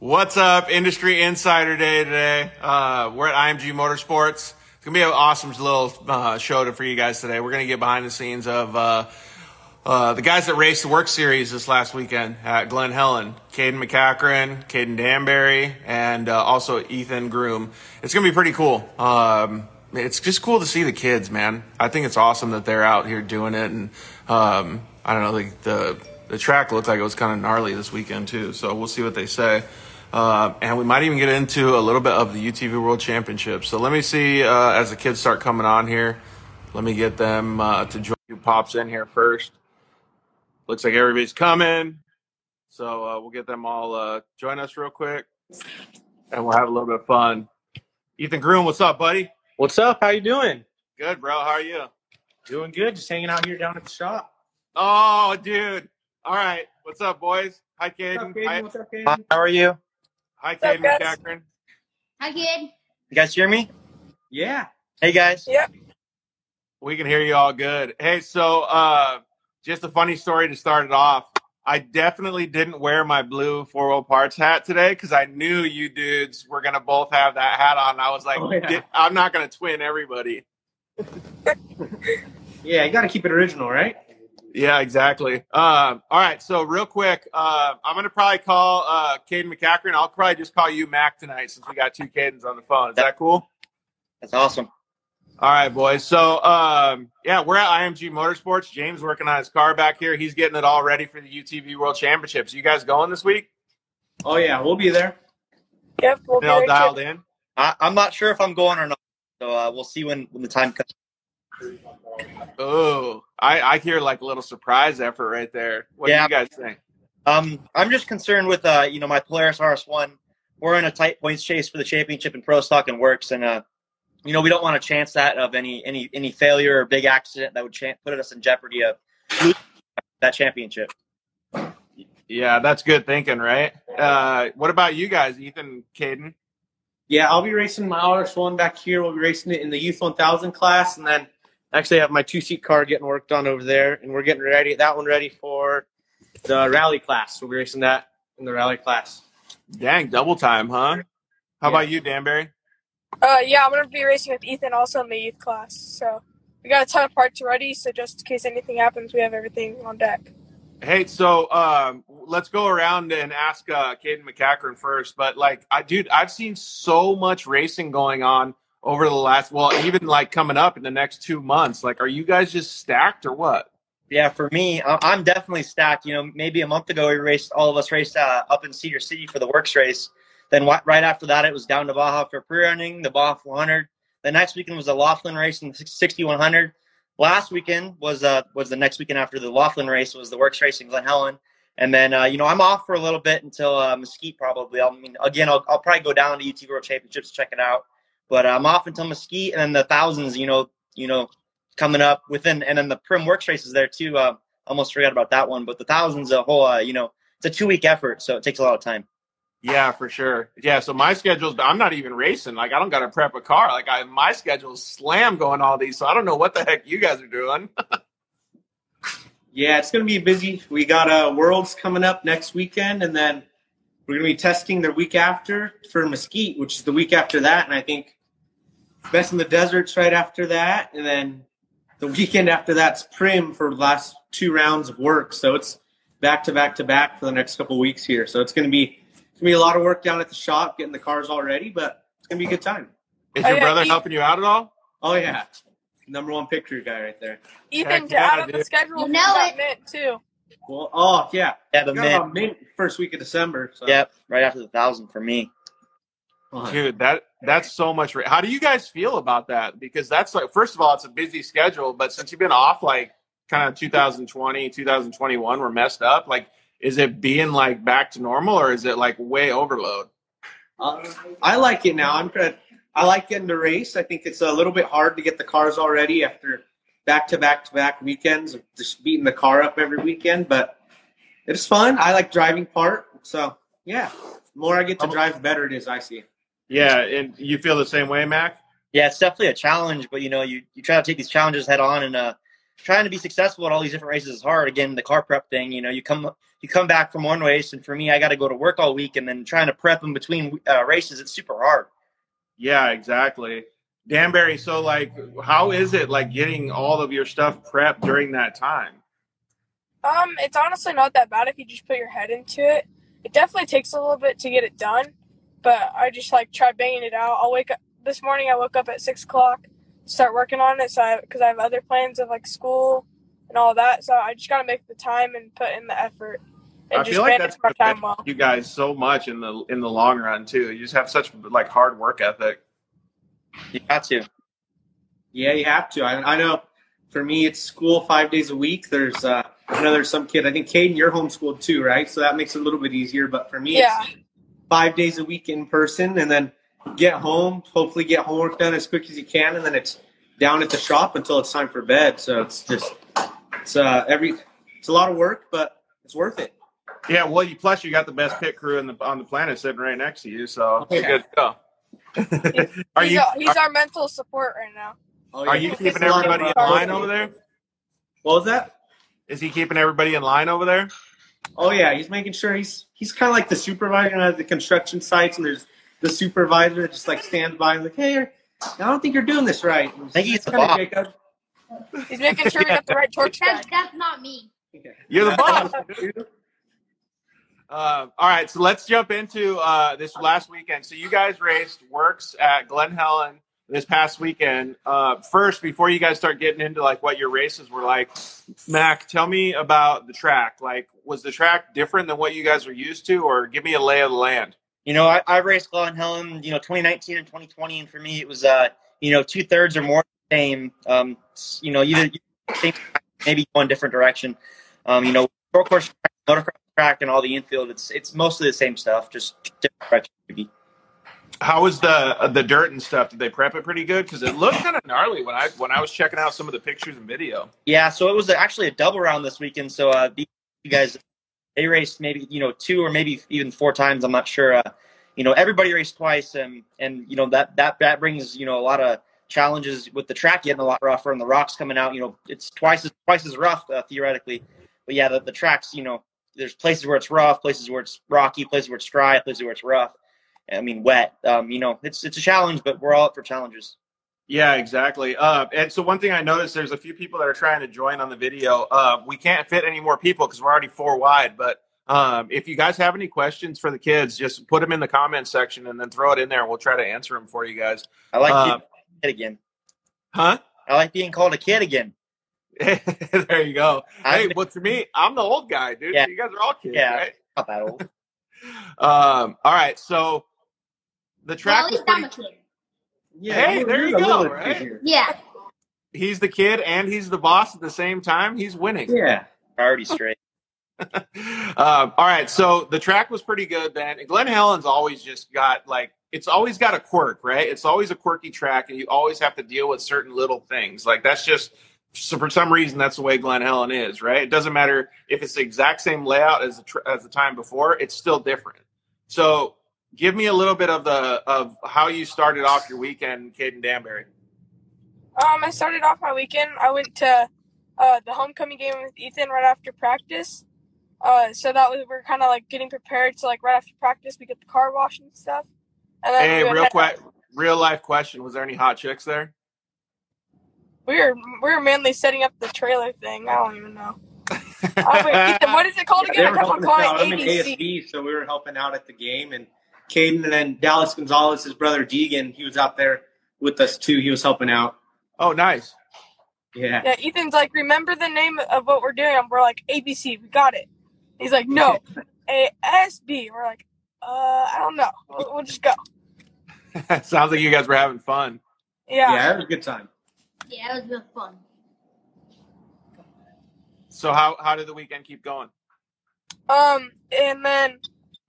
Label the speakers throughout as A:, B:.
A: What's up, Industry Insider Day today? Uh, we're at IMG Motorsports. It's gonna be an awesome little uh, show for you guys today. We're gonna get behind the scenes of uh, uh, the guys that raced the WORCS Series this last weekend at Glen Helen. Cayden MacCachren, Kaden Danbury, and uh, also Ethan Groom. It's gonna be pretty cool. Um, it's just cool to see the kids, man. I think it's awesome that they're out here doing it, and um, I don't know, the, the the track looked like it was kind of gnarly this weekend too. So we'll see what they say. Uh, and we might even get into a little bit of the UTV World Championship. So let me see uh, as the kids start coming on here. Let me get them uh, to join. Who pops in here first? Looks like everybody's coming. So uh, we'll get them all uh, join us real quick, and we'll have a little bit of fun. Ethan Groom, what's up, buddy?
B: What's up? How you doing?
A: Good, bro. How are you?
B: Doing good. Just hanging out here down at the shop.
A: Oh, dude. All right. What's up, boys? Hi, Caden. Hi,
B: What's up,
C: Hi,
B: Caden?
C: how are you?
A: Hi,
D: What's up,
A: Caden
D: guys? Hi, kid.
C: You guys hear me?
B: Yeah.
C: Hey guys.
D: Yep.
A: We can hear you all good. Hey, so uh, just a funny story to start it off. I definitely didn't wear my blue four wheel parts hat today because I knew you dudes were gonna both have that hat on. I was like,
B: Oh, yeah.
A: I'm not gonna twin everybody.
B: Yeah, you got to keep it original, right?
A: Yeah, exactly. Um, all right, so real quick, uh, I'm gonna probably call uh, Cayden MacCachren. I'll probably just call you Mac tonight since we got two Cadens on the phone. Is that cool?
C: That's awesome.
A: All right, boys. So, um, yeah, we're at IMG Motorsports. James working on his car back here. He's getting it all ready for the UTV World Championships. You guys going this week?
B: Oh yeah, we'll be there.
D: Yep. We'll be
A: all dialed
D: too.
A: in.
C: I, I'm not sure if I'm going or not, so uh, we'll see when, when the time comes.
A: Oh, I, I hear like a little surprise effort right there. What
C: Yeah.
A: do you guys think?
C: Um, I'm just concerned with uh, you know, my Polaris RS1. We're in a tight points chase for the championship in Pro Stock and WORCS, and uh, you know, we don't want to chance that of any any any failure or big accident that would chan put us in jeopardy of that championship.
A: Yeah, that's good thinking, right? Uh, what about you guys, Ethan, Caden?
B: Yeah, I'll be racing my RS1 back here. We'll be racing it in the Youth 1000 class, and then actually I have my two seat car getting worked on over there, and we're getting ready that one ready for the rally class. We'll be racing that in the rally class.
A: Dang, double time, huh? How
B: Yeah.
A: about you, Danbury?
D: Uh, yeah, I'm gonna be racing with Ethan also in the youth class. So we got a ton of parts ready. So just in case anything happens, we have everything on deck.
A: Hey, so um, let's go around and ask uh, Cayden MacCachren first. But like, I dude, I've seen so much racing going on over the last, well, even like coming up in the next two months. Like, are you guys just stacked or what?
C: Yeah, for me, I'm definitely stacked. You know, maybe a month ago we raced, all of us raced uh, up in Cedar City for the WORCS race. Then wh- right after that, it was down to Baja for pre-running, the Baja 400. The next weekend was the Laughlin race in the 6100. Last weekend was uh was the next weekend after the Laughlin race was the WORCS race in Glen Helen. And then uh, you know I'm off for a little bit until uh, Mesquite probably. I mean, again, I'll, I'll probably go down to UT World Championships to check it out. But uh, I'm off until Mesquite, and then the thousands, you know, you know, coming up within, and then the Primm WORCS races there too. Uh, almost forgot about that one, but the thousands a whole, uh, you know, it's a two week effort, so it takes a lot of time.
A: Yeah, for sure. Yeah, so my schedule's, I'm not even racing. Like, I don't got to prep a car. Like, I my schedule's slam going all these. So I don't know what the heck you guys are doing.
B: Yeah, it's going to be busy. We got uh, Worlds coming up next weekend, and then we're going to be testing the week after for Mesquite, which is the week after that. And I think Best in the Desert's right after that. And then the weekend after that's Primm for the last two rounds of work. So it's back to back to back for the next couple of weeks here. So it's going to be it's going to be a lot of work down at the shop getting the cars all ready, but it's going to be a good time.
A: Is
D: Oh,
A: your
D: yeah,
A: brother
D: he-
A: helping you out at all?
B: Oh, yeah. Number one picture guy right there.
D: Ethan
A: Heck
D: to
A: yeah,
D: add on the schedule
E: You
D: for
E: know
D: that
E: it.
D: mint too.
B: Well, oh, yeah.
C: Yeah, the
B: Got
C: mid.
B: about mint first week of December. So.
C: Yep, right after the thousand for me.
A: Dude, that that's so much. Ra- How do you guys feel about that? Because that's like, first of all, it's a busy schedule, but since you've been off, like kind of 2020, 2021, we're messed up. Like, is it being like back to normal, or is it like way overload?
B: Uh, I like it now. I'm good. I like getting to race. I think it's a little bit hard to get the cars already after back to back to back weekends of just beating the car up every weekend. But it's fun. I like driving part. So yeah, the more I get to drive, the better it is. I see.
A: Yeah, and you feel the same way, Mac?
C: Yeah, it's definitely a challenge, but you know, you, you try to take these challenges head on and uh trying to be successful at all these different races is hard. Again, the car prep thing, you know, you come you come back from one race, and for me, I got to go to work all week, and then trying to prep in between uh, races, it's super hard.
A: Yeah, exactly. Danbury, so like, how is it like getting all of your stuff prepped during that time?
D: Um, it's honestly not that bad if you just put your head into it. It definitely takes a little bit to get it done, but I just like try banging it out. I'll wake up this morning. I woke up at six o'clock, start working on it. So I because I, I, have other plans of like school and all that, so I just gotta make the time and put in the effort. And
A: I
D: just
A: feel like that's
D: my time well.
A: you guys so much in the in the long run too. You just have such like hard work ethic.
C: You got to.
B: Yeah, you have to. I, I know. For me, it's school five days a week. There's, uh, I know there's some kid. I think Caden, you're homeschooled too, right? So that makes it a little bit easier. But for me,
D: yeah.
B: it's five days a week in person, and then get home. Hopefully, get homework done as quick as you can, and then it's down at the shop until it's time for bed. So it's just, it's uh, every, it's a lot of work, but it's worth it.
A: Yeah, well, you plus you got the best pit crew in the on the planet sitting right next to you, so
B: Yeah.
A: good go. are
D: he's,
A: you
D: our, he's our mental support right now.
B: Oh,
A: are you keeping
B: a lot of
A: everybody in line over there?
B: What was that?
A: Is he keeping everybody in line over there?
B: Oh yeah, he's making sure he's he's kind of like the supervisor at the construction sites, and there's the supervisor that just like stands by and like, hey, I don't think you're doing this right. And
C: think he's
B: it's
C: the boss.
B: Jacob.
D: He's making sure we got the right torch
E: That's, that's not me.
A: You're the boss. Uh, all right, so let's jump into uh, this last weekend. So you guys raced WORCS at Glen Helen this past weekend. Uh, first, before you guys start getting into like what your races were like, Mac, tell me about the track. Like, was the track different than what you guys are used to, or give me a lay of the land?
C: You know, I, I raced Glen Helen, you know, 2019 and 2020, and for me, it was, uh, you know, two thirds or more the same. Um, you know, either maybe one different direction. Um, you know, short course track, motocross track, and all the infield. It's it's mostly the same stuff, just different direction. Maybe.
A: How was the uh, the dirt and stuff? Did they prep it pretty good? Because it looked kind of gnarly when I when I was checking out some of the pictures and video.
C: Yeah, so it was actually a double round this weekend. So uh, you guys, they raced maybe you know two or maybe even four times. I'm not sure. Uh, you know, everybody raced twice, and and you know that that that brings you know a lot of challenges with the track getting a lot rougher and the rocks coming out. You know, it's twice as twice as rough uh, theoretically, but yeah, the, the tracks. You know, there's places where it's rough, places where it's rocky, places where it's dry, places where it's rough. I mean, wet. Um, you know, it's it's a challenge, but we're all up for challenges.
A: Yeah, exactly. Uh, and so one thing I noticed, there's a few people that are trying to join on the video. Uh, we can't fit any more people because we're already four wide. But um, if you guys have any questions for the kids, just put them in the comments section and then throw it in there, and we'll try to answer them for you guys.
C: I like
A: Uh,
C: being a kid again.
A: Huh?
C: I like being called a kid again.
A: there you go. Hey,
C: been-
A: well, to me, I'm the old guy, dude.
C: Yeah.
A: You guys are all kids,
C: Yeah.
A: right?
C: Not that old.
A: Um, all right. So the
E: Well,
A: track
E: at
A: was
E: least I'm a kid.
B: Yeah,
A: Hey,
B: you're-
A: there
B: you're
A: you
B: a
A: go, right?
B: here.
E: Yeah.
A: he's the kid and he's the boss at the same time. He's winning.
B: Yeah.
C: Priority straight.
A: um, all right, so the track was pretty good, Ben. Glen Helen's always just got like it's always got a quirk, right? It's always a quirky track, and you always have to deal with certain little things. Like that's just so for some reason that's the way Glen Helen is, right? It doesn't matter if it's the exact same layout as the tr- as the time before; it's still different. So, give me a little bit of the of how you started off your weekend, Kaden Danbury.
D: Um, I started off my weekend. I went to uh, the homecoming game with Ethan right after practice. Uh, so that was we are kind of like getting prepared. So like right after practice, we get the car wash and stuff. And then
A: Hey,
D: we
A: real
D: head-
A: quick, real life question: Was there any hot chicks there?
D: We were we were mainly setting up the trailer thing. I don't even know. Oh, wait, Ethan, what is it called
B: Yeah,
D: again?
B: they
D: I
B: were
D: got my
B: helping out.
D: client
B: I'm in
D: ABC.
B: ASB, so we were helping out at the game. And Caden and then Dallas Gonzalez, his brother Deegan, he was out there with us too. He was helping out.
A: Oh, nice.
B: Yeah.
D: Yeah, Ethan's like, remember the name of what we're doing? And we're like, ABC, we got it. He's like, no, ASB. We're like, uh, I don't know. We'll, we'll just go.
A: Sounds like you guys were having fun.
D: Yeah.
B: Yeah, it was a good time.
E: Yeah, it was real fun.
A: So how how did the weekend keep going?
D: Um, and then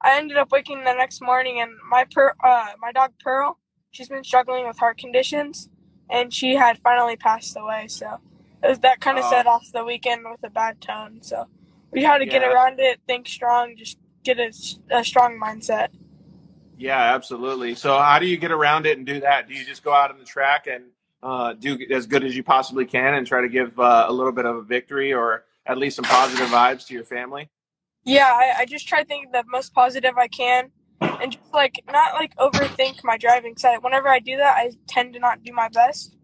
D: I ended up waking the next morning, and my per, uh, my dog Pearl, she's been struggling with heart conditions, and she had finally passed away. So it was, that kind of
A: Oh.
D: set off the weekend with a bad tone. So we had to get around it, think strong, just get a, a strong mindset.
A: Yeah, absolutely. So how do you get around it and do that? Do you just go out on the track and uh, do as good as you possibly can and try to give uh, a little bit of a victory or at least some positive vibes to your family?
D: Yeah, I, I just try thinking the most positive I can, and just like not like overthink my driving. Cause whenever I do that, I tend to not do my best,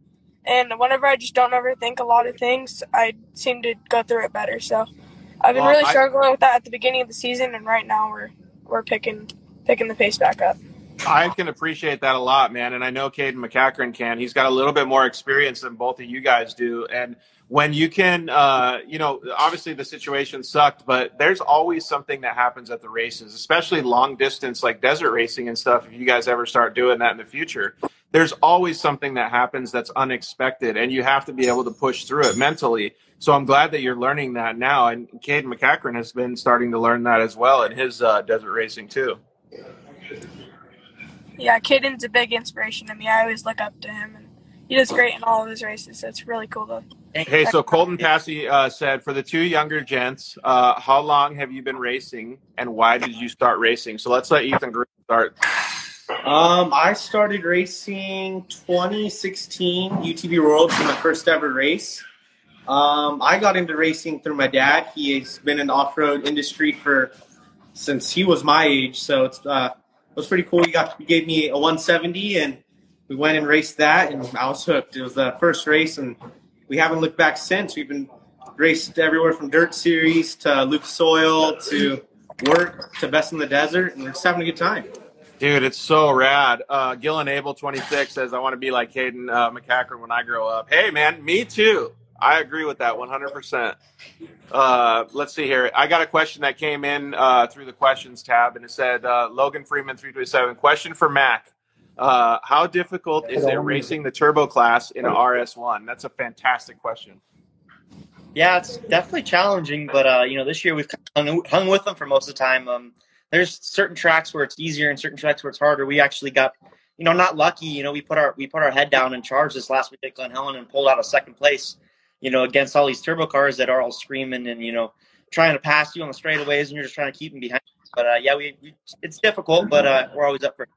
D: and whenever I just don't overthink a lot of things, I seem to go through it better. So I've been
A: Well,
D: really
A: I-
D: struggling with that at the beginning of the season, and right now we're we're picking picking the pace back up.
A: I can appreciate that a lot, man. And I know Cayden MacCachren can. He's got a little bit more experience than both of you guys do. And when you can, uh, you know, obviously the situation sucked, but there's always something that happens at the races, especially long distance like desert racing and stuff. If you guys ever start doing that in the future, there's always something that happens that's unexpected, and you have to be able to push through it mentally. So I'm glad that you're learning that now. And Cayden MacCachren has been starting to learn that as well in his uh, desert racing too.
D: Yeah, Caden's a big inspiration to me. I always look up to him, and he does great in all of his races. So it's really cool to.
A: Hey, so Colton Passy uh, said, for the two younger gents, uh, how long have you been racing, and why did you start racing? So let's let Ethan Green start.
B: Um, I started racing 2016 UTV Worlds for my first ever race. Um, I got into racing through my dad. He has been in the off-road industry for since he was my age, so it's uh, it was pretty cool. He got he gave me a 170, and we went and raced that, and I was hooked. It was the first race, and we haven't looked back since. We've been raced everywhere from dirt series to Lucas Oil to work to best in the desert, and we're just having a good time.
A: Dude, it's so rad. Uh, Gillen Abel, 26, says, I want to be like Caden uh, when I grow up. Hey, man, me too. I agree with that 100%. Uh, let's see here. I got a question that came in uh, through the questions tab, and it said, uh, Logan Freeman, 327, question for Mac. Uh, how difficult is it racing the turbo class in a RS1? That's a fantastic question.
C: Yeah, it's definitely challenging, but uh, you know, this year we've hung, hung with them for most of the time. Um, there's certain tracks where it's easier and certain tracks where it's harder. We actually got, you know, not lucky. You know, we put our we put our head down and charged this last week at Glen Helen and pulled out a second place. You know, against all these turbo cars that are all screaming and you know trying to pass you on the straightaways, and you're just trying to keep them behind. But uh, yeah, we, we it's difficult, but uh, we're always up for. it.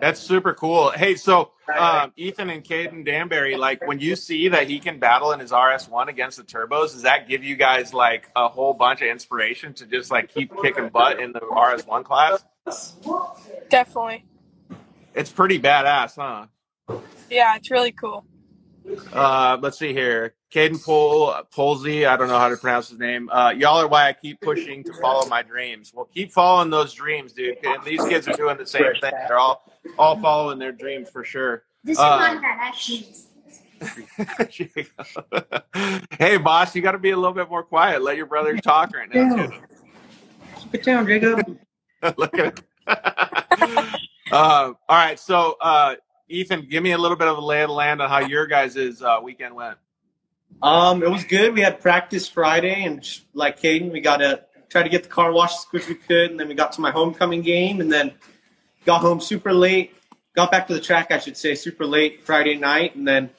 A: That's super cool. Hey, so um, Ethan and Kaden Danbury, like when you see that he can battle in his RS1 against the turbos, does that give you guys like a whole bunch of inspiration to just like keep kicking butt in the RS1 class?
D: Definitely.
A: It's pretty badass, huh?
D: Yeah, it's really cool.
A: Uh, let's see here. Caden Pol Polsey, I don't know how to pronounce his name. Uh, y'all are why I keep pushing to follow my dreams. Well, keep following those dreams, dude. And these kids are doing the same thing. They're all all following their dreams for sure.
E: This
A: Uh,
E: is my dad, actually.
A: hey, boss, you got to be a little bit more quiet. Let your brother talk right now. Too.
B: Keep it down, Jacob.
A: Look at it. uh, all right, so uh, Ethan, give me a little bit of a lay of the land on how your guys' uh, weekend went.
B: Um, it was good. We had practice Friday, and just like Caden, we got to try to get the car washed as quick as we could, and then we got to my homecoming game, and then got home super late. Got back to the track, I should say, super late Friday night, and then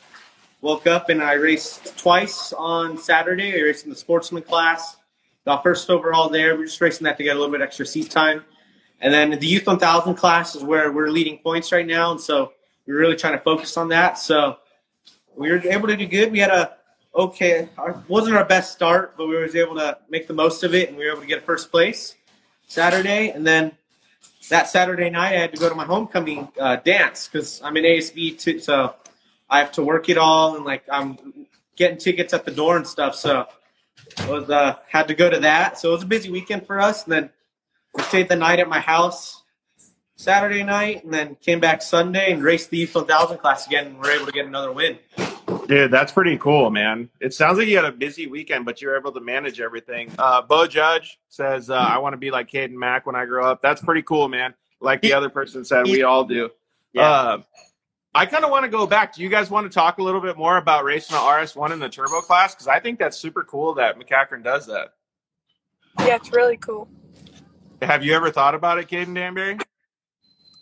B: woke up and I raced twice on Saturday. I raced in the sportsman class. Got first overall there. We're just racing that to get a little bit extra seat time. And then the Youth 1000 class is where we're leading points right now, and so we're really trying to focus on that. So we were able to do good. We had a okay, our, wasn't our best start, but we was able to make the most of it, and we were able to get first place Saturday. And then that Saturday night, I had to go to my homecoming uh, dance because I'm in ASB too, so I have to work it all, and like I'm getting tickets at the door and stuff. So was uh, had to go to that. So it was a busy weekend for us. And then we stayed the night at my house Saturday night, and then came back Sunday and raced the Youth 1000 class again, and we're able to get another win.
A: Dude, that's pretty cool, man. It sounds like you had a busy weekend, but you were able to manage everything. Uh, Bo Judge says, uh, I want to be like Caden Mack when I grow up. That's pretty cool, man. Like the other person said, we all do.
C: Yeah.
A: Uh, I kind of want to go back. Do you guys want to talk a little bit more about racing the RS1 in the turbo class? Because I think that's super cool that MacCachren does that.
D: Yeah, it's really cool.
A: Have you ever thought about it, Kaden Danbury?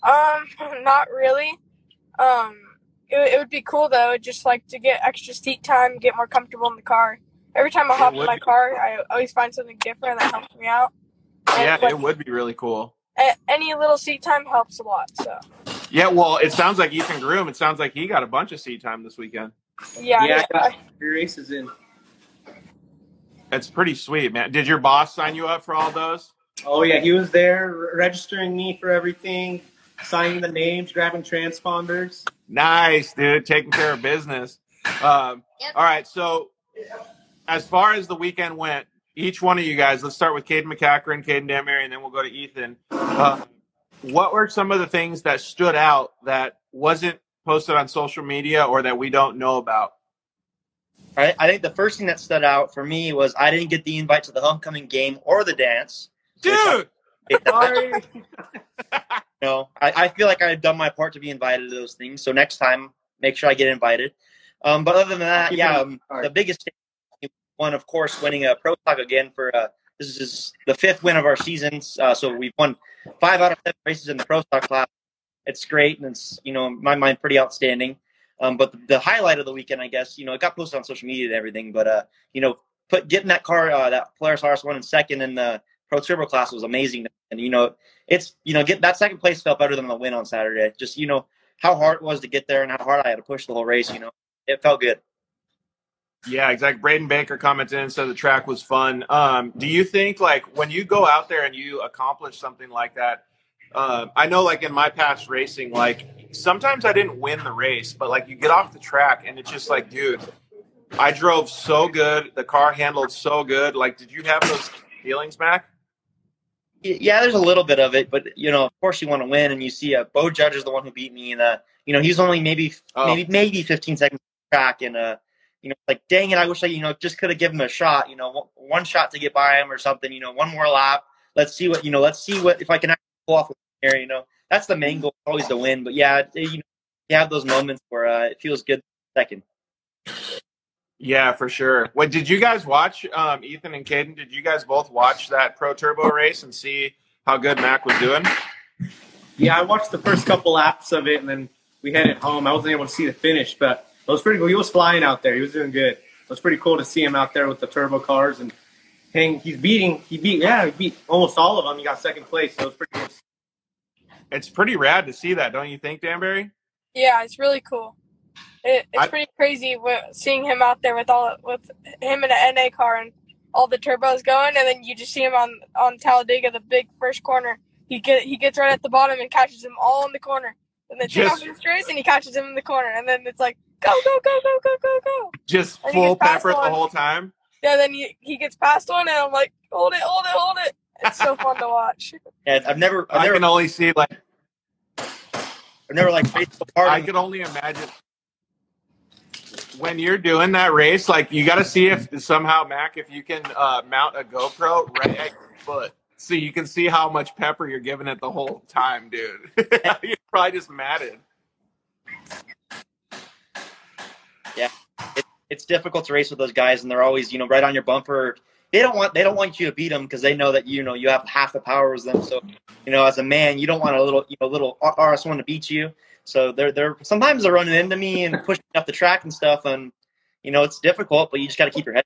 D: Um, not really. Um, it, it would be cool though, just like to get extra seat time, get more comfortable in the car. Every time I
A: It
D: hop in
A: would
D: my
A: be.
D: car, I always find something different that helps me out. And,
A: Yeah,
D: like,
A: it would be really cool.
D: a- any little seat time helps a lot. So
A: Yeah, well, it sounds like Ethan Groom. It sounds like he got a bunch of seat time this weekend.
D: yeah,
B: Yeah,
D: I-
B: I got three races in.
A: It's pretty sweet, man. Did your boss sign you up for all those?
B: Oh yeah, he was there registering me for everything, signing the names, grabbing transponders.
A: Nice, dude. Taking care of business. Um,
E: Yep.
A: All right. So, as far as the weekend went, each one of you guys, let's start with Cayden MacCachren, Kaden Danbury, and then we'll go to Ethan. Uh, what were some of the things that stood out that wasn't posted on social media or that we don't know about?
C: Right? I think the first thing that stood out for me was I didn't get the invite to the homecoming game or the dance.
A: Dude,
B: Sorry.
C: No, I, I feel like I've done my part to be invited to those things. So next time, make sure I get invited. Um, but other than that, yeah, um, the biggest one, of course, winning a pro stock again for uh, this is the fifth win of our seasons. Uh, so we've won five out of seven races in the pro stock class. It's great, and it's you know in my mind pretty outstanding. Um, but the, the highlight of the weekend, I guess, you know, it got posted on social media and everything. But uh, you know, put getting that car, uh, that Polaris RS one in second in the Pro Turbo class was amazing. And you know, it's you know, get that second place felt better than the win on Saturday. Just you know how hard it was to get there and how hard I had to push the whole race. You know, it felt good.
A: Yeah, exactly. Braden Baker commented and said the track was fun. Um, do you think like when you go out there and you accomplish something like that? Uh, I know, like in my past racing, like sometimes I didn't win the race, but like you get off the track and it's just like, dude, I drove so good. The car handled so good. Like, did you have those feelings, Mac?
C: Yeah, there's a little bit of it, but you know, of course, you want to win, and you see uh, Bo Judge is the one who beat me, and uh, you know, he's only maybe
A: Oh.
C: maybe maybe 15 seconds track, and uh, you know, like dang it, I wish I you know just could have given him a shot, you know, one- one shot to get by him or something, you know, one more lap. Let's see what you know. Let's see what if I can actually pull off here. You know, that's the main goal, always to win. But yeah, you know, you have those moments where uh, it feels good. Second.
A: Yeah, for sure. What did you guys watch? Um, Ethan and Caden, did you guys both watch that Pro Turbo race and see how good Mac was doing?
B: Yeah, I watched the first couple laps of it, and then we headed home. I wasn't able to see the finish, but it was pretty cool. He was flying out there. He was doing good. It was pretty cool to see him out there with the turbo cars and hang. He's beating. He beat. Yeah, he beat almost all of them. He got second place. So it was pretty cool.
A: It's pretty rad to see that, don't you think, Danbury?
D: Yeah, it's really cool. It, it's
A: I-
D: pretty crazy seeing him out there with all with him in an NA car and all the turbos going, and then you just see him on on Talladega, the big first corner. He get he gets right at the bottom and catches them all in the corner, and then take
A: Just-
D: off his race and he catches him in the corner, and then it's like go go go go go go go.
A: Just
D: I
A: full pepper the whole time.
D: Yeah, then he he gets past one, and I'm like hold it hold it hold it. It's so fun to watch.
C: Yeah, I've never, I've
A: I
C: never,
A: can only see like
C: I've never like raced so hard.
A: I can only imagine when you're doing that race. Like you got to see if somehow Mac, if you can uh, mount a GoPro right at your foot, so you can see how much pepper you're giving it the whole time, dude. you're probably just matted.
C: Yeah, it's difficult to race with those guys, and they're always, you know, right on your bumper. They don't want they don't want you to beat them because they know that you know you have half the power as them. So, you know, as a man, you don't want a little you know little RS one to beat you. So they're they're sometimes they're running into me and pushing off the track and stuff, and you know it's difficult, but you just got to keep your head.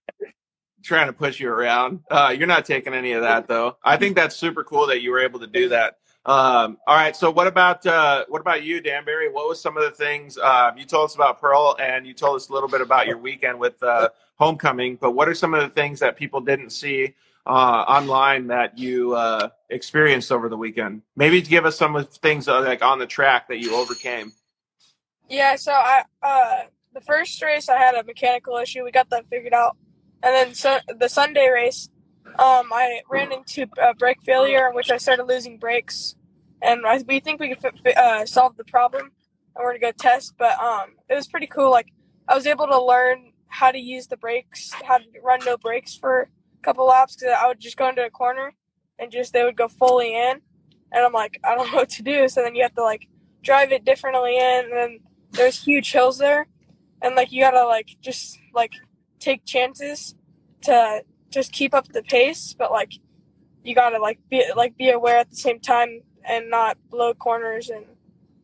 A: trying to push you around. Uh, you're not taking any of that though. I think that's super cool that you were able to do that. Um, all right. So what about uh, what about you, Danbury? What was some of the things um, you told us about Pearl, and you told us a little bit about your weekend with uh, homecoming. But what are some of the things that people didn't see uh, online that you uh, experienced over the weekend? Maybe give us some of things uh, like on the track that you overcame.
D: Yeah, so I uh the first race I had a mechanical issue. We got that figured out, and then so the Sunday race, um, I ran into a brake failure in which I started losing brakes, and I, we think we could fi- uh, solve the problem, and we're gonna go test. But um, it was pretty cool. Like I was able to learn how to use the brakes, how to run no brakes for couple laps because I would just go into a corner and just they would go fully in, and I'm like I don't know what to do. So then you have to like drive it differently in, and then there's huge hills there and like you gotta like just like take chances to just keep up the pace but like you gotta like be like be aware at the same time and not blow corners and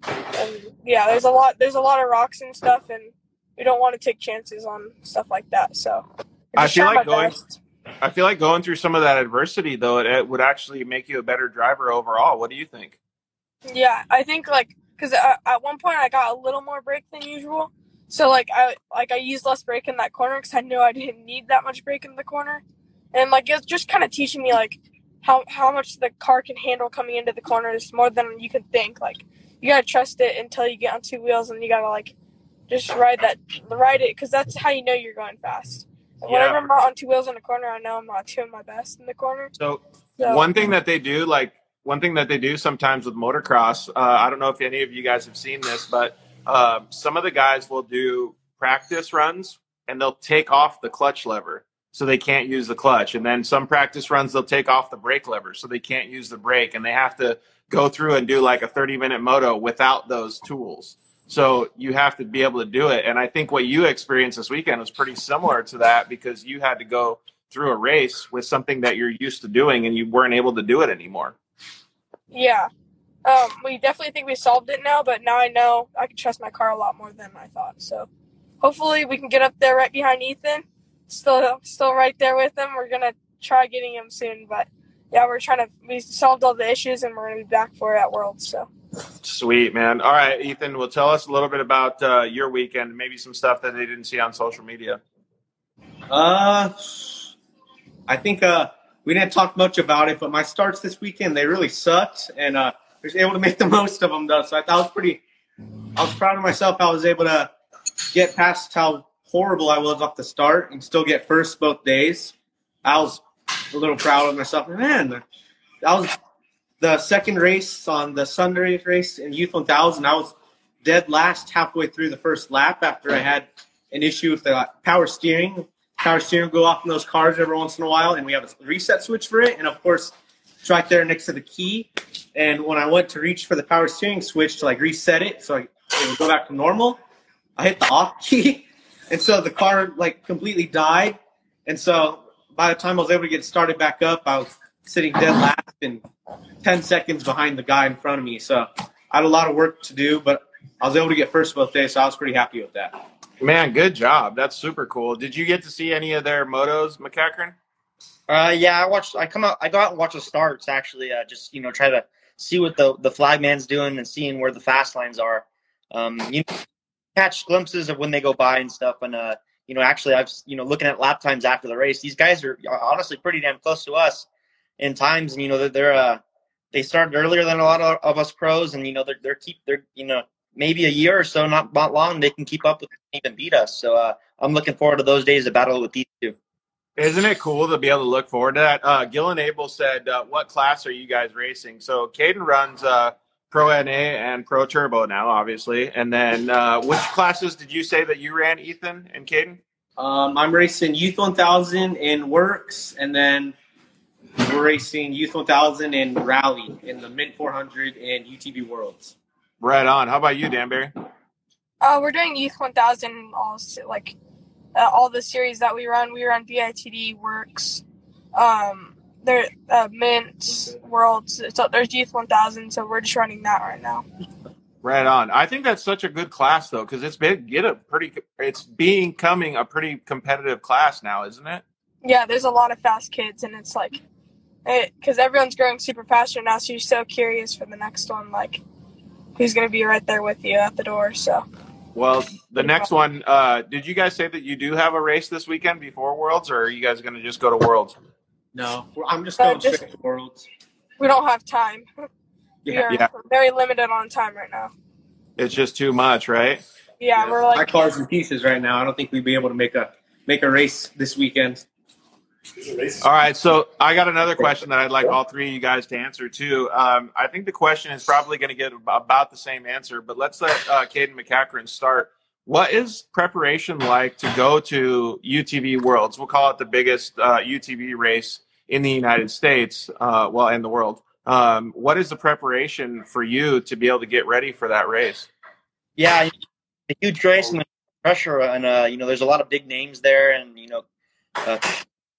D: and yeah there's a lot there's a lot of rocks and stuff and we don't want to take chances on stuff like that so
A: I feel like going-
D: best.
A: I feel like going through some of that adversity though, it, it would actually make you a better driver overall. What do you think?
D: Yeah, I think like because uh, at one point I got a little more brake than usual, so like I like I used less brake in that corner because I knew I didn't need that much brake in the corner, and like it's just kind of teaching me like how how much the car can handle coming into the corners more than you can think. Like you gotta trust it until you get on two wheels, and you gotta like just ride that ride it because that's how you know you're going fast.
A: Yeah.
D: Whenever I'm on two wheels in the corner, I know I'm not doing my best in the corner.
A: So
D: So
A: one thing that they do, like one thing that they do sometimes with motocross, uh, I don't know if any of you guys have seen this, but um, some of the guys will do practice runs and they'll take off the clutch lever so they can't use the clutch. And then some practice runs they'll take off the brake lever so they can't use the brake, and they have to go through and do like a 30 minute moto without those tools. So you have to be able to do it. And I think what you experienced this weekend was pretty similar to that because you had to go through a race with something that you're used to doing and you weren't able to do it anymore.
D: yeah, um, we definitely think we solved it now, but now I know I can trust my car a lot more than I thought. So hopefully we can get up there right behind Ethan. Still, still right there with him. We're gonna try getting him soon, but yeah, we're trying to. We solved all the issues, and we're gonna be back for it at. So.
A: Sweet, man. All right, Ethan, well, tell us a little bit about uh, your weekend, maybe some stuff that they didn't see on social media.
B: Uh, I think uh, we didn't talk much about it, but my starts this weekend they really sucked, and uh, I was able to make the most of them though. So I thought I was pretty. I was proud of myself. I was able to get past how horrible I was off the start and still get first both days. I was a little proud of myself. Man, that was the second race on the Sunday race in Youth 1000. I was dead last halfway through the first lap after I had an issue with the power steering. Power steering go off in those cars every once in a while, and we have a reset switch for it. And of course, it's right there next to the key. And when I went to reach for the power steering switch to like reset it, so I, it would go back to normal, I hit the off key, and so the car like completely died. And so by the time I was able to get started back up, I was sitting dead last and 10 seconds behind the guy in front of me. So I had a lot of work to do, but I was able to get first both days, so I was pretty happy with that.
A: Man, good job. That's super cool. Did you get to see any of their motos, MacCachren?
C: Uh, yeah, I watched. I come out. I go out and watch the starts. Actually, uh, just you know, try to see what the the flagman's doing and seeing where the fast lines are. Um, you know, catch glimpses of when they go by and stuff. And uh, you know, actually, I've you know, looking at lap times after the race, these guys are honestly pretty damn close to us in times. And you know, they're, they're uh, they started earlier than a lot of, of us pros, and you know, they're they're keep they're you know maybe a year or so, not not long, they can keep up with even beat us. So uh, I'm looking forward to those days of battle with these two.
A: Isn't it cool to be able to look forward to that? Uh, Gillen Abel said, uh, "What class are you guys racing?" So Caden runs uh, Pro NA and Pro Turbo now, obviously. And then, uh, which classes did you say that you ran, Ethan and Caden?
B: Um, I'm racing Youth 1000 in WORCS, and then we're racing Youth 1000 and Rally in the Mint 400 and UTV Worlds.
A: Right on. How about you, Danbury?
D: Uh, we're doing Youth 1000, all like uh, all the series that we run. We run BITD WORCS, um, there uh, Mint Worlds. So there's Youth 1000. So we're just running that right now.
A: Right on. I think that's such a good class though, because it's been get a pretty. It's becoming a pretty competitive class now, isn't it?
D: Yeah, there's a lot of fast kids, and it's like, because everyone's growing super fast right now. So you're so curious for the next one, like who's gonna be right there with you at the door. So
A: Well, the next one. Uh, did you guys say that you do have a race this weekend before Worlds, or are you guys going to just go to Worlds?
B: No, I'm just
D: Uh,
B: going
D: just-
B: straight to Worlds.
D: we don't have time. We
B: Yeah,
D: are
A: Yeah.
D: very limited on time right now.
A: It's just too much, right?
D: Yeah,
B: Yeah,
D: we're
B: my
D: like
B: car's in pieces right now. I don't think we'd be able to make a make a race this weekend.
A: All right, so I got another question that I'd like all three of you guys to answer too. Um, I think the question is probably going to get about the same answer, but let's let uh, Cayden MacCachren start. What is preparation like to go to UTV Worlds? We'll call it the biggest uh, UTV race in the United States, uh, well, in the world. Um, what is the preparation for you to be able to get ready for that race?
C: Yeah, a huge race and pressure, and uh, you know, there's a lot of big names there, and you know, uh,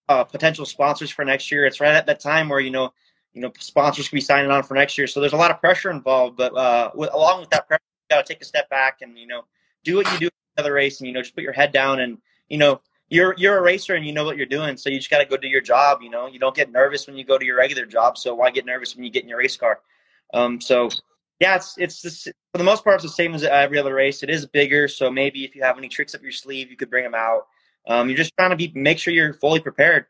C: uh, potential sponsors for next year. It's right at that time where you know, you know, sponsors can be signing on for next year. So there's a lot of pressure involved. But uh, with, along with that pressure, you got to take a step back and you know, do what you do in another race, and you know, just put your head down and you know. You're you're a racer and you know what you're doing, so you just got to go do your job. You know, you don't get nervous when you go to your regular job, so why get nervous when you get in your race car? Um, so yeah, it's it's the, s- for the most part it's the same as every other race. It is bigger, so maybe if you have any tricks up your sleeve, you could bring them out. Um, you're just trying to be make sure you're fully prepared.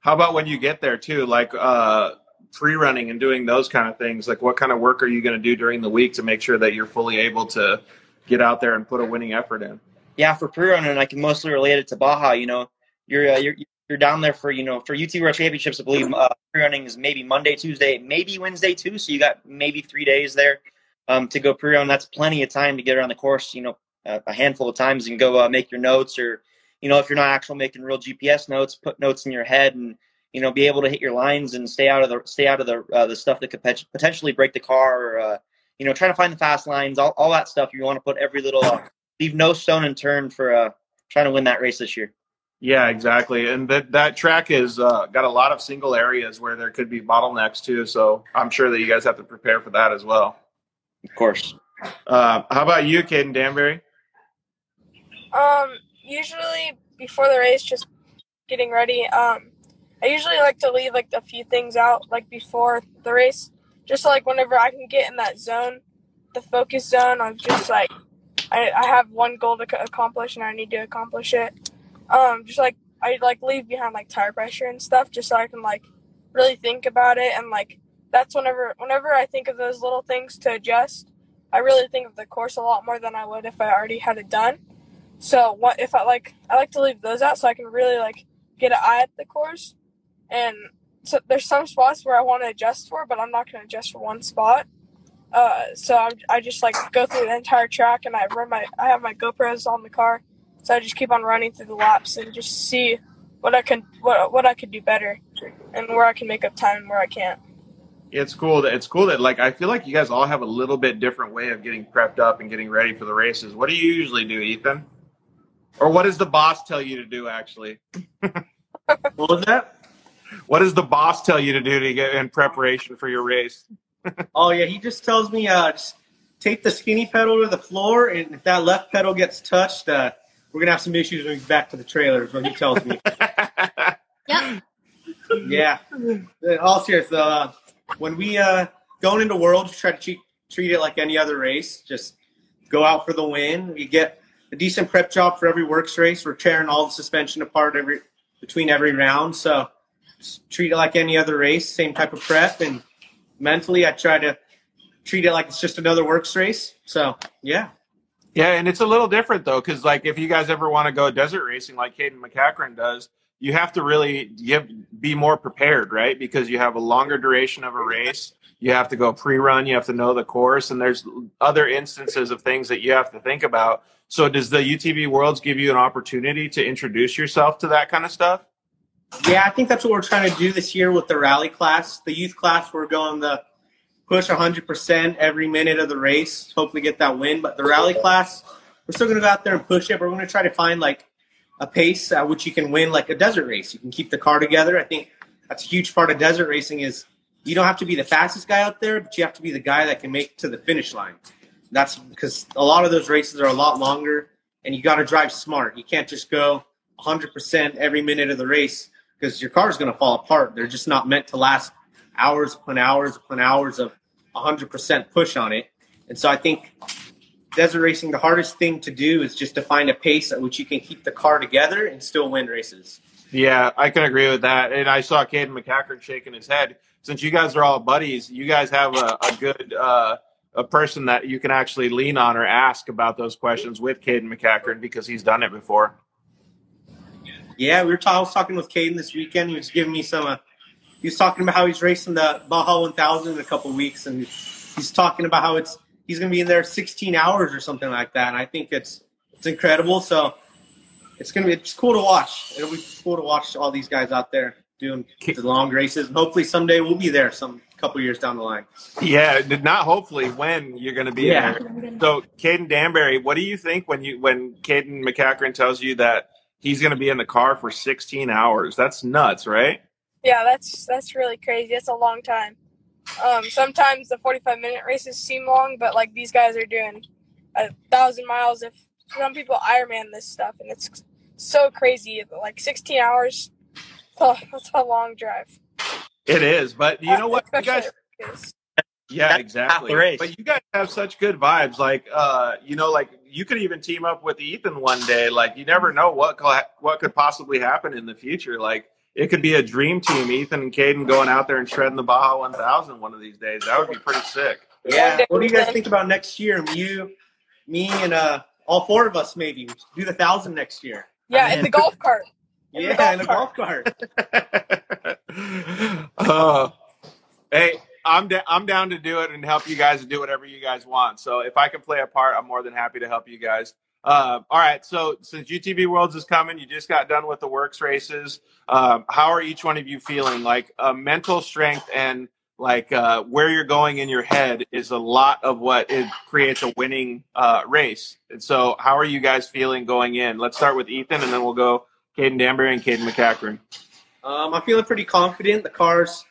A: How about when you get there too, like uh, pre-running and doing those kind of things? Like, what kind of work are you going to do during the week to make sure that you're fully able to get out there and put a winning effort in?
C: Yeah, for pre-running, I can mostly relate it to Baja. You know, you're uh, you're you're down there for you know for UT World Championships. I believe uh, pre-running is maybe Monday, Tuesday, maybe Wednesday too. So you got maybe three days there um, to go pre-run. That's plenty of time to get around the course. You know, a, a handful of times and go uh, make your notes, or you know, if you're not actually making real GPS notes, put notes in your head and you know be able to hit your lines and stay out of the stay out of the uh, the stuff that could potentially break the car. Or, uh, you know, trying to find the fast lines, all, all that stuff. You want to put every little uh, leave no stone unturned for uh, trying to win that race this year.
A: Yeah, exactly. And that that track has uh, got a lot of single areas where there could be bottlenecks too. So I'm sure that you guys have to prepare for that as well.
C: Of course.
A: Uh, how about you, Kaden Danbury?
D: Um, usually before the race, just getting ready. Um, I usually like to leave like a few things out like before the race, just like whenever I can get in that zone, the focus zone. I'm just like, I, I have one goal to accomplish and I need to accomplish it um, just like I like leave behind like tire pressure and stuff, just so I can like really think about it and like that's whenever whenever I think of those little things to adjust, I really think of the course a lot more than I would if I already had it done. So what if I like I like to leave those out so I can really like get an eye at the course, and so there's some spots where I want to adjust for, but I'm not going to adjust for one spot. Uh, so I'm, I just like go through the entire track and I run my I have my GoPros on the car so I just keep on running through the laps and just see what I can what what I could do better and where I can make up time and where I can't.
A: It's cool that it's cool that like I feel like you guys all have a little bit different way of getting prepped up and getting ready for the races. What do you usually do, Ethan? Or what does the boss tell you to do actually?
B: what was that?
A: What does the boss tell you to do to get in preparation for your race?
B: oh yeah, he just tells me uh just take the skinny pedal to the floor and if that left pedal gets touched, uh we're gonna have some issues when we get back to the trailers. What he tells me.
E: yep.
B: Yeah. All serious. Uh, when we uh, going into Worlds, try to treat, treat it like any other race. Just go out for the win. We get a decent prep job for every WORCS race. We're tearing all the suspension apart every between every round. So treat it like any other race. Same type of prep. And mentally, I try to treat it like it's just another WORCS race. So yeah.
A: Yeah, and it's a little different though, because like if you guys ever want to go desert racing like Cayden MacCachren does, you have to really give, be more prepared, right? Because you have a longer duration of a race. You have to go pre-run. You have to know the course, and there's other instances of things that you have to think about. So, does the UTV Worlds give you an opportunity to introduce yourself to that kind of stuff?
B: Yeah, I think that's what we're trying to do this year with the rally class. The youth class, we're going to push 100% every minute of the race, hopefully get that win. But the rally class, we're still going to go out there and push it. But we're going to try to find like a pace at which you can win like a desert race. You can keep the car together. I think that's a huge part of desert racing is you don't have to be the fastest guy out there, but you have to be the guy that can make to the finish line. That's because a lot of those races are a lot longer and you got to drive smart. You can't just go 100% every minute of the race because your car is going to fall apart. They're just not meant to last hours upon hours upon hours of 100% push on it. And so I think desert racing, the hardest thing to do is just to find a pace at which you can keep the car together and still win races.
A: Yeah, I can agree with that. And I saw Cayden MacCachren shaking his head. Since you guys are all buddies, you guys have a, a good uh, a person that you can actually lean on or ask about those questions with Cayden MacCachren because he's done it before.
B: Yeah, we were I was talking with Caden this weekend. He was giving me some uh, he was talking about how he's racing the Baja 1000 in a couple weeks, and he's talking about how it's he's going to be in there 16 hours or something like that. And I think it's it's incredible. So it's going to be it's cool to watch. It'll be cool to watch all these guys out there doing the long races, and hopefully someday we'll be there some couple years down the line.
A: Yeah, not hopefully when you're going to be yeah. there. So, Kaden Danbury, what do you think when you when Cayden MacCachren tells you that he's going to be in the car for 16 hours? That's nuts, right?
D: Yeah, that's that's really crazy. That's a long time. Um, sometimes the 45 minute races seem long, but like these guys are doing a thousand miles. If some people Ironman this stuff, and it's so crazy. Like 16 hours, oh, that's a long drive.
A: It is, but you know what, you guys. Yeah, exactly. But you guys have such good vibes. Like, uh, you know, like you could even team up with Ethan one day. Like, you never know what what could possibly happen in the future. Like, it could be a dream team, Ethan and Caden going out there and shredding the Baja 1000 one of these days. That would be pretty sick.
B: Yeah. What do you guys think about next year? You, me, and uh, all four of us maybe do the thousand next year.
D: Yeah,
C: I
D: in the golf cart. In the
B: Yeah,
D: golf
B: in a golf cart.
A: uh, hey, I'm da- I'm down to do it and help you guys do whatever you guys want. So if I can play a part, I'm more than happy to help you guys. Uh, all right. So since UTV Worlds is coming, you just got done with the WORCS races. Um, how are each one of you feeling? Like uh, mental strength and like uh, where you're going in your head is a lot of what it creates a winning uh, race. And so, how are you guys feeling going in? Let's start with Ethan, and then we'll go Kaden Danbury and Cayden MacCachren.
B: Um, I'm feeling pretty confident. The cars,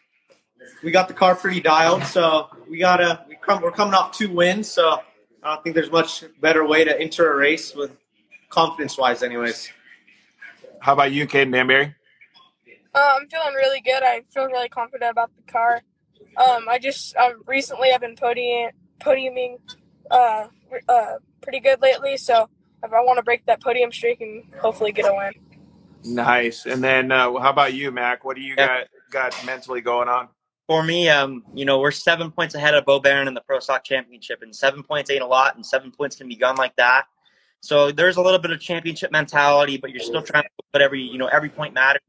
B: we got the car pretty dialed, so we gotta. We come, we're coming off two wins, so I don't think there's much better way to enter a race with confidence wise, anyways.
A: How about you, Kaden Danbury?
D: Uh, I'm feeling really good. I feel really confident about the car. Um, I just uh, recently I've been podium, podiuming uh, uh, pretty good lately, so if I want to break that podium streak and hopefully get a win.
A: Nice. And then, uh, how about you, Mac? What do you
C: Yeah.
A: got got mentally going on?
C: For me, um, you know, we're seven points ahead of Beau Baron in the Pro Stock Championship, and seven points ain't a lot, and seven points can be gone like that. So there's a little bit of championship mentality, but you're still trying to put every, you know, every point matters.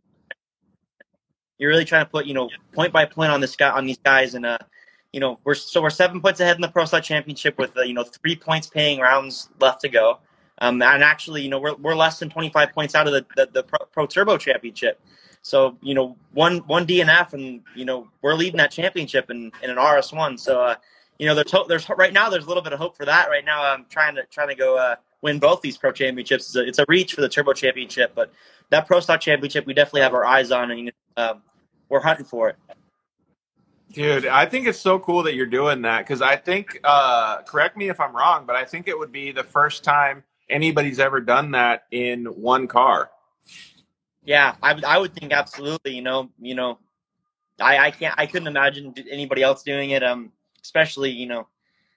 C: You're really trying to put, you know, point by point on this guy, on these guys, and uh, you know, we're so we're seven points ahead in the Pro Stock Championship with, uh, you know, three points paying rounds left to go. Um, and actually, you know, we're, we're less than 25 points out of the, the, the Pro, Turbo Championship. So, you know, one one DNF, and you know, we're leading that championship in, in an RS one. So, uh, you know, there's hope, there's right now there's a little bit of hope for that. Right now, I'm trying to trying to go uh, win both these Pro Championships. It's a, it's a reach for the Turbo Championship, but that Pro Stock Championship, we definitely have our eyes on, and um, we're hunting for it.
A: Dude, I think it's so cool that you're doing that because I think, uh, correct me if I'm wrong, but I think it would be the first time anybody's ever done that in one car.
C: Yeah, I would I would think absolutely. You know, you know, I I can't I couldn't imagine anybody else doing it. Um, especially you know,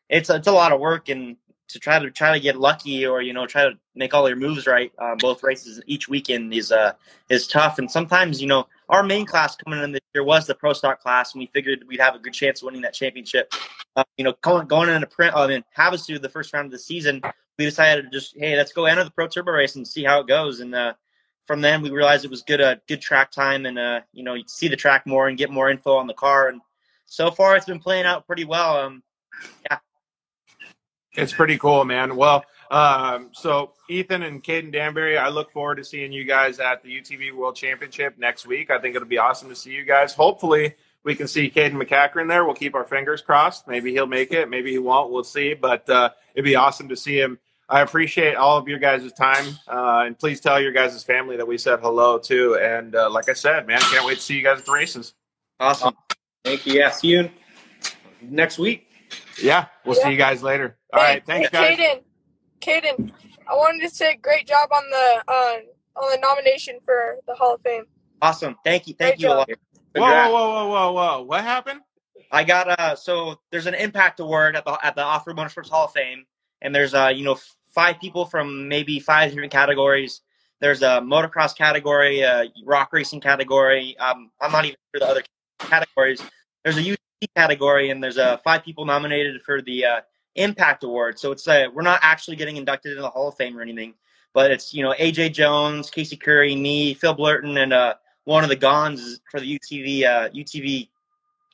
C: it's it's a lot of work and to try to try to get lucky or you know try to make all your moves right uh, both races each weekend is uh is tough and sometimes you know our main class coming in this year was the pro stock class and we figured we'd have a good chance of winning that championship. Uh, you know going going into Primm I mean Havasu the first round of the season we decided to just hey let's go enter the pro turbo race and see how it goes. And uh from then we realized it was good uh, good track time and uh you know you see the track more and get more info on the car. And so far it's been playing out pretty well. Um
A: It's pretty cool, man. Well, um, so Ethan and Kaden Danbury, I look forward to seeing you guys at the UTV World Championship next week. I think it'll be awesome to see you guys. Hopefully, we can see Cayden MacCachren there. We'll keep our fingers crossed. Maybe he'll make it. Maybe he won't. We'll see. But uh, it'd be awesome to see him. I appreciate all of your guys' time, uh, and please tell your guys' family that we said hello too. And uh, like I said, man, can't wait to see you guys at the races.
C: awesome
B: Thank you. Yeah, see you next week.
A: Yeah, we'll see you guys later. All right, thanks,
D: hey,
A: guys.
D: Caden, Cayden, I wanted to say great job on the uh, on the nomination for the Hall of Fame.
C: awesome thank you thank
D: Great
C: you a lot
A: Whoa, whoa, whoa, whoa, whoa, whoa! What happened?
C: I got uh so there's an impact award at the at the Off Road Motorsports Hall of Fame, and there's uh you know five people from maybe five different categories. There's a motocross category, a rock racing category. Um, I'm not even sure the other categories. There's a UT category, and there's uh five people nominated for the uh, impact award. So it's uh we're not actually getting inducted into the Hall of Fame or anything, but it's you know AJ Jones, Casey Curry, me, Phil Blurton, and uh one of the Gons for the UTV uh, UTV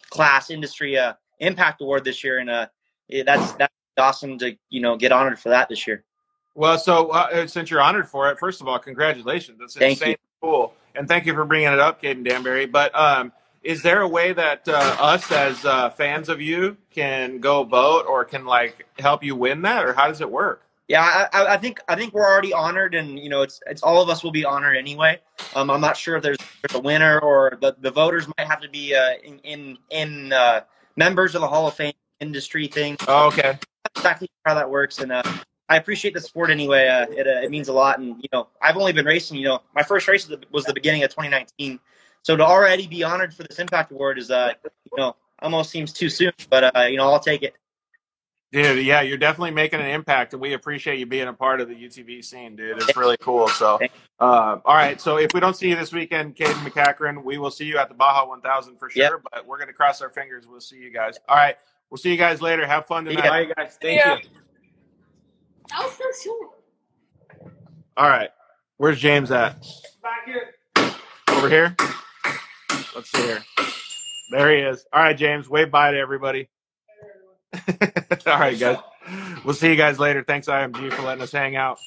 C: class industry uh, impact award this year, and uh, that's that's awesome to you know get honored for that this year.
A: Well, so uh, since you're honored for it, first of all, congratulations. That's
C: Thank
A: insane
C: you.
A: cool. And thank you for bringing it up, Kaden Danbury. But um, is there a way that uh, us as uh, fans of you can go vote or can like help you win that, or how does it work?
C: Yeah, I, I- I think I think we're already honored, and you know it's it's all of us will be honored anyway. Um, I'm not sure if there's, there's a winner or the, the voters might have to be uh, in in, in uh, members of the Hall of Fame industry thing.
A: Oh, okay.
C: That's exactly how that works, and uh, I appreciate the support anyway. Uh, it uh, it means a lot, and you know I've only been racing. You know my first race was the- was the beginning of 2019, so to already be honored for this Impact Award is uh you know almost seems too soon, but uh, you know I'll take it.
A: Dude, yeah, you're definitely making an impact, and we appreciate you being a part of the UTV scene, dude. It's really cool. So, uh, all right. So, if we don't see you this weekend, Cayden MacCachren, we will see you at the Baja 1000 for sure.
C: Yep.
A: But we're gonna cross our fingers. We'll see you guys. All right. We'll see you guys later. Have fun tonight.
C: Yeah.
B: Bye, guys. Thank
D: Yeah.
B: you.
E: That was so short.
A: All right. Where's James at?
B: Back here.
A: Over here? Let's see here. There he is. All right, James. Wave bye to everybody. All right, guys. We'll see you guys later. Thanks, IMG, for letting us hang out.